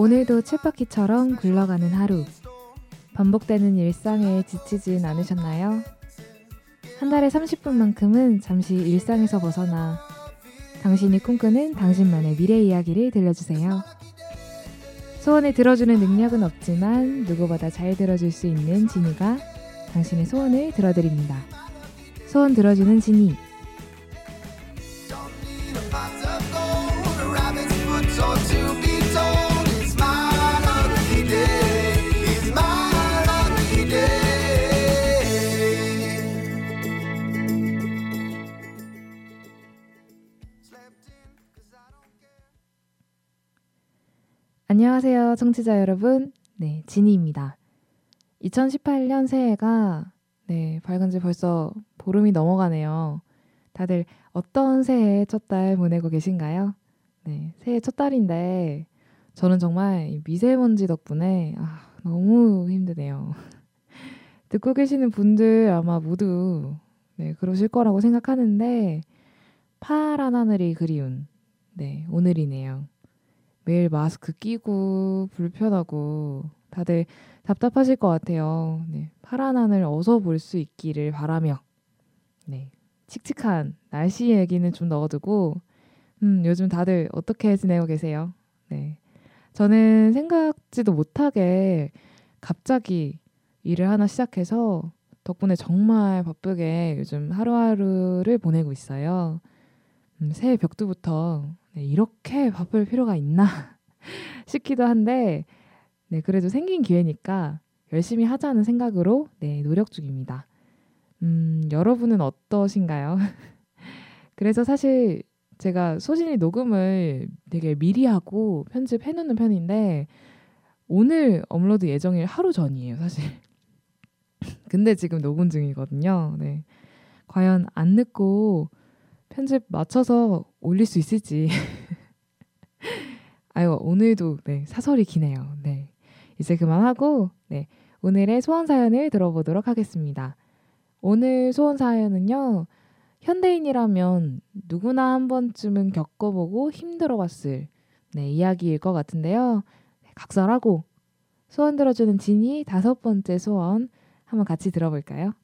오늘도 쳇바퀴처럼 굴러가는 하루. 반복되는 일상에 지치진 않으셨나요? 한 달에 30분만큼은 잠시 일상에서 벗어나 당신이 꿈꾸는 당신만의 미래 이야기를 들려주세요. 소원을 들어주는 능력은 없지만 누구보다 잘 들어줄 수 있는 지니가 당신의 소원을 들어드립니다. 소원 들어주는 지니. 안녕하세요, 청취자 여러분. 네, 지니입니다. 2018년 새해가 네, 밝은 지 벌써 보름이 넘어가네요. 다들 어떤 새해 첫 달 보내고 계신가요? 네, 새해 첫 달인데 저는 정말 미세먼지 덕분에 아, 너무 힘드네요. 듣고 계시는 분들 아마 모두 네, 그러실 거라고 생각하는데 파란 하늘이 그리운 네, 오늘이네요. 매일 마스크 끼고 불편하고 다들 답답하실 것 같아요. 네, 파란 하늘 어서 볼 수 있기를 바라며 네, 칙칙한 날씨 얘기는 좀 넣어두고 음, 요즘 다들 어떻게 지내고 계세요? 네, 저는 생각지도 못하게 갑자기 일을 하나 시작해서 덕분에 정말 바쁘게 요즘 하루하루를 보내고 있어요. 음, 새해 벽두부터 네, 이렇게 바쁠 필요가 있나 싶기도 한데 네, 그래도 생긴 기회니까 열심히 하자는 생각으로 네, 노력 중입니다. 음, 여러분은 어떠신가요? 그래서 사실 제가 소진이 녹음을 되게 미리 하고 편집해 놓는 편인데 오늘 업로드 예정일 하루 전이에요, 사실. 근데 지금 녹음 중이거든요. 네. 과연 안 늦고 편집 맞춰서 올릴 수 있을지. 아유, 오늘도 네, 사설이 기네요. 네. 이제 그만하고 네. 오늘의 소원 사연을 들어보도록 하겠습니다. 오늘 소원 사연은요. 현대인이라면 누구나 한 번쯤은 겪어보고 힘들어 봤을 네, 이야기일 것 같은데요. 네, 각설하고 소원 들어주는 진이 다섯 번째 소원 한번 같이 들어볼까요?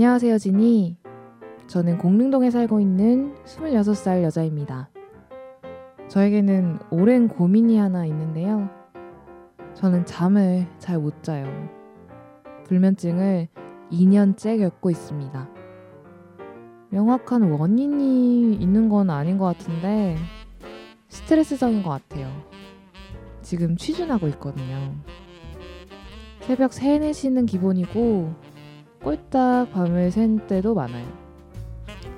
안녕하세요, 지니. 저는 공릉동에 살고 있는 26살 여자입니다. 저에게는 오랜 고민이 하나 있는데요. 저는 잠을 잘 못 자요. 불면증을 2년째 겪고 있습니다. 명확한 원인이 있는 건 아닌 것 같은데 스트레스적인 것 같아요. 지금 취준하고 있거든요. 새벽 3, 4시는 기본이고 꼴딱 밤을 샌 때도 많아요.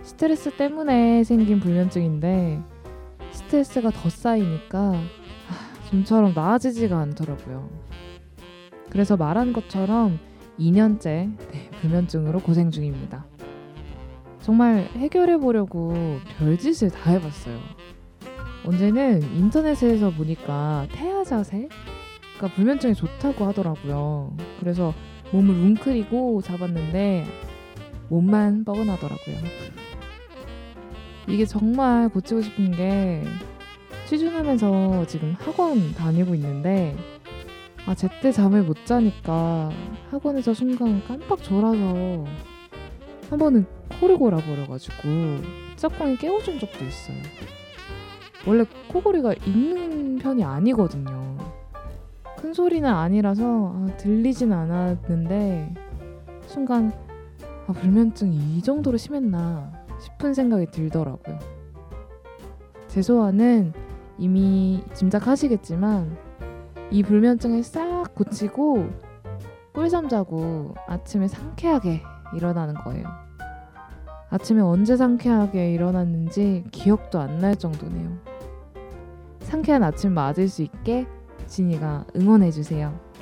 스트레스 때문에 생긴 불면증인데 스트레스가 더 쌓이니까 아, 좀처럼 나아지지가 않더라고요. 그래서 말한 것처럼 2년째 네, 불면증으로 고생 중입니다. 정말 해결해 보려고 별짓을 다 해봤어요. 언제는 인터넷에서 보니까 태아 자세 가 불면증에 좋다고 하더라고요. 그래서 몸을 웅크리고 잡았는데 몸만 뻐근하더라고요. 이게 정말 고치고 싶은 게 취준하면서 지금 학원 다니고 있는데 아 제때 잠을 못 자니까 학원에서 순간 깜빡 졸아서 한 번은 코를 골아버려가지고 짝꿍이 깨워준 적도 있어요. 원래 코골이가 있는 편이 아니거든요. 큰 소리는 아니라서 아, 들리진 않았는데 순간 아, 불면증이 이 정도로 심했나 싶은 생각이 들더라고요. 제 소원은 이미 짐작하시겠지만 이 불면증을 싹 고치고 꿀잠 자고 아침에 상쾌하게 일어나는 거예요. 아침에 언제 상쾌하게 일어났는지 기억도 안 날 정도네요. 상쾌한 아침 맞을 수 있게 진이가 응원해주세요.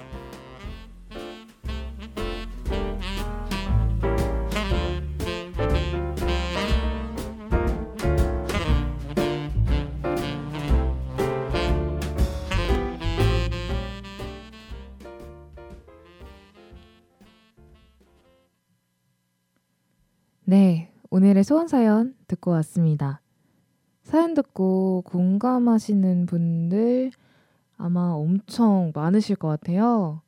네, 오늘의 소원 사연 듣고 왔습니다. 사연 듣고 공감하시는 분들 아마 엄청 많으실 것 같아요.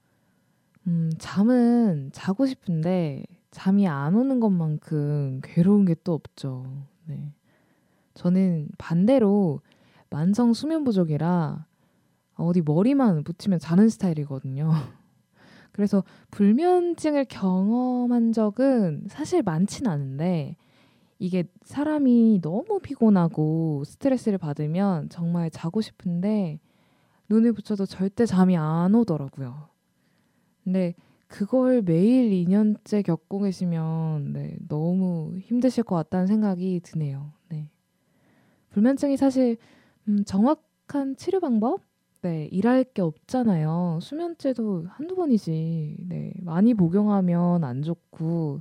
음, 잠은 자고 싶은데 잠이 안 오는 것만큼 괴로운 게 또 없죠. 네. 저는 반대로 만성 수면 부족이라 어디 머리만 붙이면 자는 스타일이거든요. 그래서 불면증을 경험한 적은 사실 많진 않은데 이게 사람이 너무 피곤하고 스트레스를 받으면 정말 자고 싶은데 눈을 붙여도 절대 잠이 안 오더라고요. 근데 그걸 매일 2년째 겪고 계시면 네, 너무 힘드실 것 같다는 생각이 드네요. 네. 불면증이 사실 음, 정확한 치료 방법? 네, 일할 게 없잖아요. 수면제도 한두 번이지. 네, 많이 복용하면 안 좋고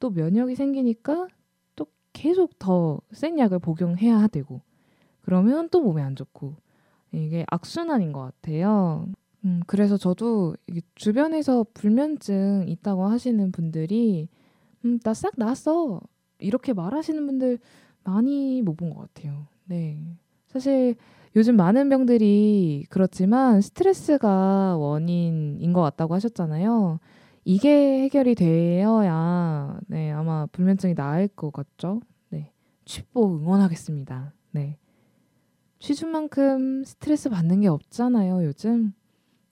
또 면역이 생기니까 또 계속 더 센 약을 복용해야 되고 그러면 또 몸에 안 좋고 이게 악순환인 것 같아요. 음, 그래서 저도 주변에서 불면증 있다고 하시는 분들이 음, 나 싹 나았어. 이렇게 말하시는 분들 많이 못 본 것 같아요. 네. 사실 요즘 많은 병들이 그렇지만 스트레스가 원인인 것 같다고 하셨잖아요. 이게 해결이 되어야 네, 아마 불면증이 나을 것 같죠? 네. 취보 응원하겠습니다. 네. 취준만큼 스트레스 받는 게 없잖아요, 요즘.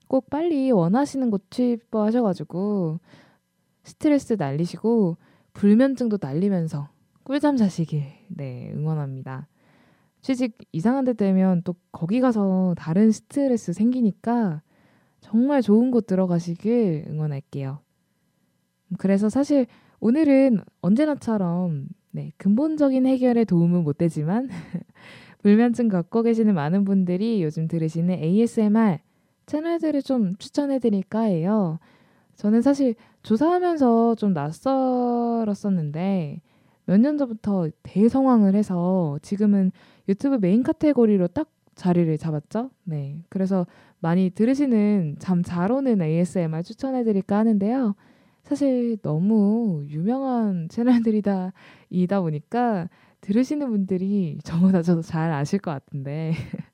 꼭 빨리 원하시는 곳 취업하셔가지고 스트레스 날리시고 불면증도 날리면서 꿀잠 자시길 네 응원합니다. 취직 이상한 데 되면 또 거기 가서 다른 스트레스 생기니까 정말 좋은 곳 들어가시길 응원할게요. 그래서 사실 오늘은 언제나처럼 네, 근본적인 해결에 도움은 못 되지만 불면증 갖고 계시는 많은 분들이 요즘 들으시는 ASMR 채널들을 좀 추천해 드릴까 해요. 저는 사실 조사하면서 좀 낯설었었는데 몇 년 전부터 대성황을 해서 지금은 유튜브 메인 카테고리로 딱 자리를 잡았죠. 네. 그래서 많이 들으시는 잠 잘 오는 ASMR 추천해 드릴까 하는데요. 사실 너무 유명한 채널들이다 이다 보니까 들으시는 분들이 저보다 저도 잘 아실 것 같은데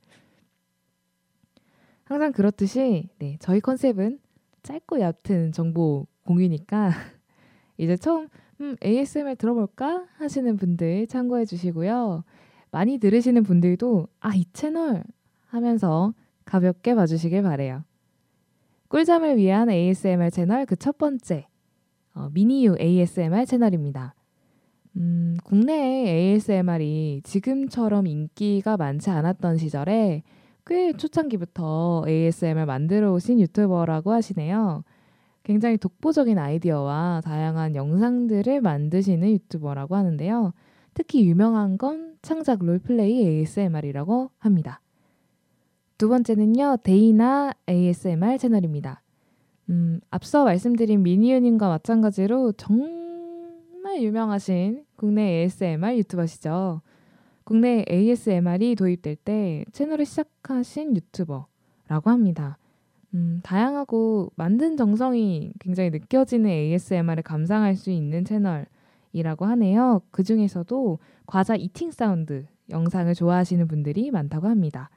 항상 그렇듯이 네, 저희 컨셉은 짧고 얕은 정보 공유니까 이제 처음 음, ASMR 들어볼까 하시는 분들 참고해 주시고요. 많이 들으시는 분들도 아, 이 채널 하면서 가볍게 봐주시길 바래요. 꿀잠을 위한 ASMR 채널 그 첫 번째 어, 미니유 ASMR 채널입니다. 음, 국내에 ASMR이 지금처럼 인기가 많지 않았던 시절에 꽤 초창기부터 ASMR 만들어 오신 유튜버라고 하시네요. 굉장히 독보적인 아이디어와 다양한 영상들을 만드시는 유튜버라고 하는데요. 특히 유명한 건 창작 롤플레이 ASMR이라고 합니다. 두 번째는요, 데이나 ASMR 채널입니다. 음, 앞서 말씀드린 미니유님과 마찬가지로 정말 유명하신 국내 ASMR 유튜버시죠. 국내 ASMR이 도입될 때 채널을 시작하신 유튜버라고 합니다. 음, 다양하고 만든 정성이 굉장히 느껴지는 ASMR을 감상할 수 있는 채널이라고 하네요. 그 중에서도 과자 이팅 사운드 영상을 좋아하시는 분들이 많다고 합니다.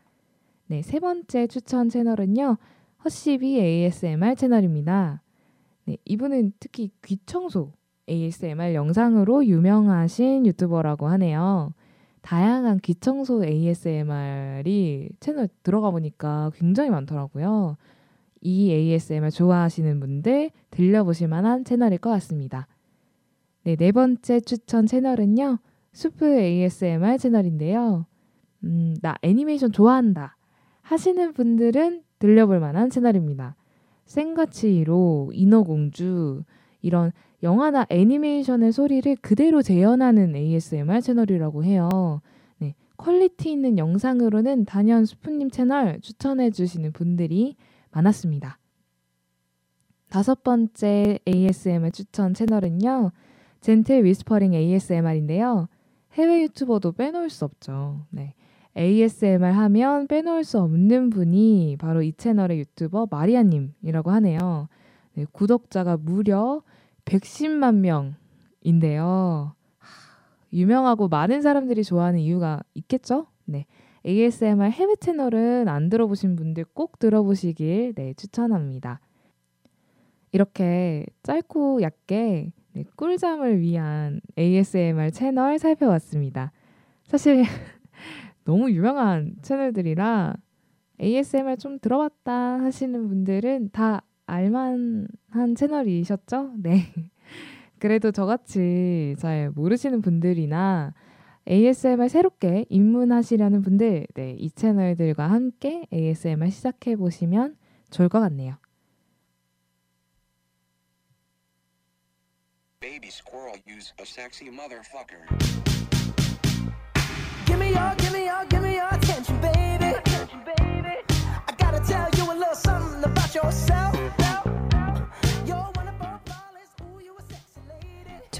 네, 세 번째 추천 채널은요. 허시비 ASMR 채널입니다. 네, 이분은 특히 귀 청소 ASMR 영상으로 유명하신 유튜버라고 하네요. 다양한 귀청소 ASMR이 채널 들어가 보니까 굉장히 많더라고요. 이 ASMR 좋아하시는 분들 들려보실 만한 채널일 것 같습니다. 네, 네 번째 추천 채널은요. 수프 ASMR 채널인데요. 음, 나 애니메이션 좋아한다 하시는 분들은 들려볼 만한 채널입니다. 센과 치히로 인어공주 이런 영화나 애니메이션의 소리를 그대로 재현하는 ASMR 채널이라고 해요. 네, quality 있는 영상으로는 단연 수프님 채널 추천해 주시는 분들이 많았습니다. 다섯 번째 ASMR 추천 채널은요. Gentle Whispering ASMR인데요. 해외 유튜버도 빼놓을 수 없죠. 네. ASMR 하면 빼놓을 수 없는 분이 바로 이 채널의 유튜버 마리아님이라고 하네요. 네, 구독자가 무려 110만 명인데요. 유명하고 많은 사람들이 좋아하는 이유가 있겠죠? 네. ASMR 해외 채널은 안 들어보신 분들 꼭 들어보시길 네, 추천합니다. 이렇게 짧고 얇게 네, 꿀잠을 위한 ASMR 채널 살펴봤습니다. 사실 너무 유명한 채널들이라 ASMR 좀 들어봤다 하시는 분들은 다 알만한 채널이셨죠? 네. 그래도 저같이 잘 모르시는 분들이나 ASMR 새롭게 입문하시려는 분들, 네, 이 채널들과 함께 ASMR 시작해 보시면 좋을 것 같네요. Baby squirrel use a sexy motherfucker. Give me your, give me your, give me your attention, baby. Attention, baby.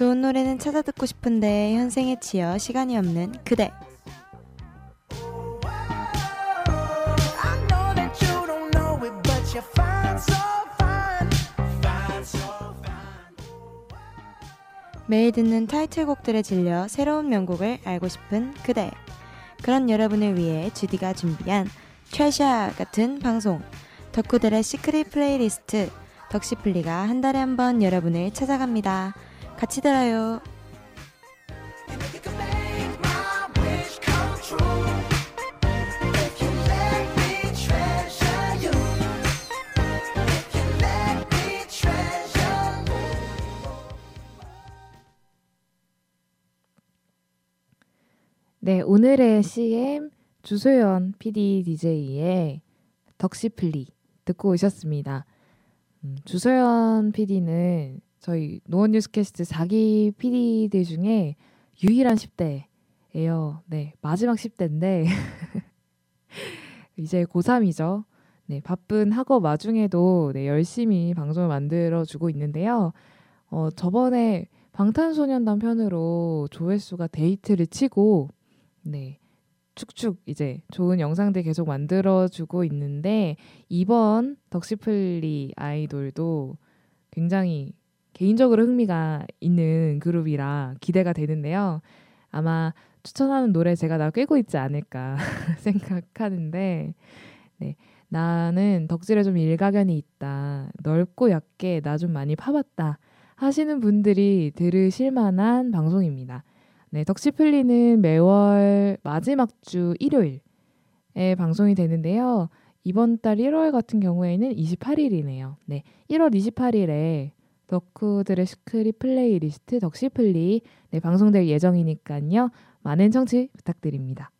좋은 노래는 찾아 듣고 싶은데 현생에 치여 시간이 없는 그대. 매일 듣는 타이틀곡들에 질려 새로운 명곡을 알고 싶은 그대. 그런 여러분을 위해 주디가 준비한 treasure 같은 방송. 덕후들의 secret playlist 덕시플리가 한 달에 한 번 여러분을 찾아갑니다. 같이 들어요. 네, 오늘의 CM 주소연 PD DJ의 덕시플리 듣고 오셨습니다. 음, 주소연 PD는 저희 노원 뉴스캐스트 4기 PD들 중에 유일한 10대예요. 네, 마지막 10대인데 이제 고3이죠. 네, 바쁜 학업 와중에도 네, 열심히 방송을 만들어 주고 있는데요. 어, 저번에 방탄소년단 편으로 조회수가 대히트를 치고 네. 축축 이제 좋은 영상들 계속 만들어 주고 있는데 이번 덕시플리 아이돌도 굉장히 개인적으로 흥미가 있는 그룹이라 기대가 되는데요. 아마 추천하는 노래 제가 나 꿰고 있지 않을까 생각하는데 네. 나는 덕질에 좀 일가견이 있다. 넓고 얕게 나 좀 많이 파봤다. 하시는 분들이 들으실 만한 방송입니다. 네, 덕시플리는 매월 마지막 주 일요일에 방송이 되는데요. 이번 달 1월 같은 경우에는 28일이네요. 네, 1월 28일에 덕후들의 secret playlist 덕시플리 네, 방송될 예정이니까요. 많은 청취 부탁드립니다.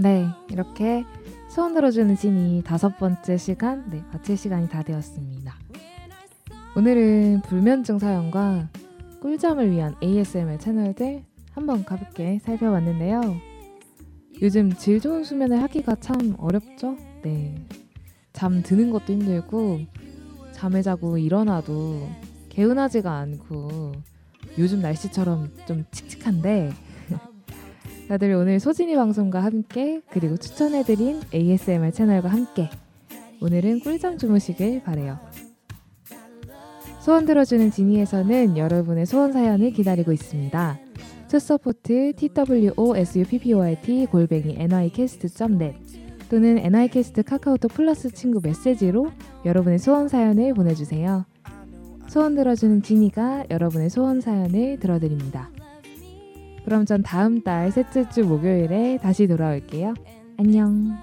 네, 이렇게 소원 들어주는 진이 다섯 번째 시간, 네, 마칠 시간이 다 되었습니다. 오늘은 불면증 사연과 꿀잠을 위한 ASMR 채널들 한번 가볍게 살펴봤는데요. 요즘 질 좋은 수면을 하기가 참 어렵죠? 네. 잠 드는 것도 힘들고, 잠을 자고 일어나도 개운하지가 않고, 요즘 날씨처럼 좀 칙칙한데, 다들 오늘 소지니 방송과 함께, 그리고 추천해드린 ASMR 채널과 함께, 오늘은 꿀잠 주무시길 바래요. 소원 들어주는 지니에서는 여러분의 소원 사연을 기다리고 있습니다. two support twosuport 골뱅이 nycast.net 또는 nycast 카카오톡 플러스 친구 메시지로 여러분의 소원 사연을 보내주세요. 소원 들어주는 지니가 여러분의 소원 사연을 들어드립니다. 그럼 전 다음 달 셋째 주 목요일에 다시 돌아올게요. 안녕.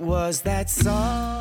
was that song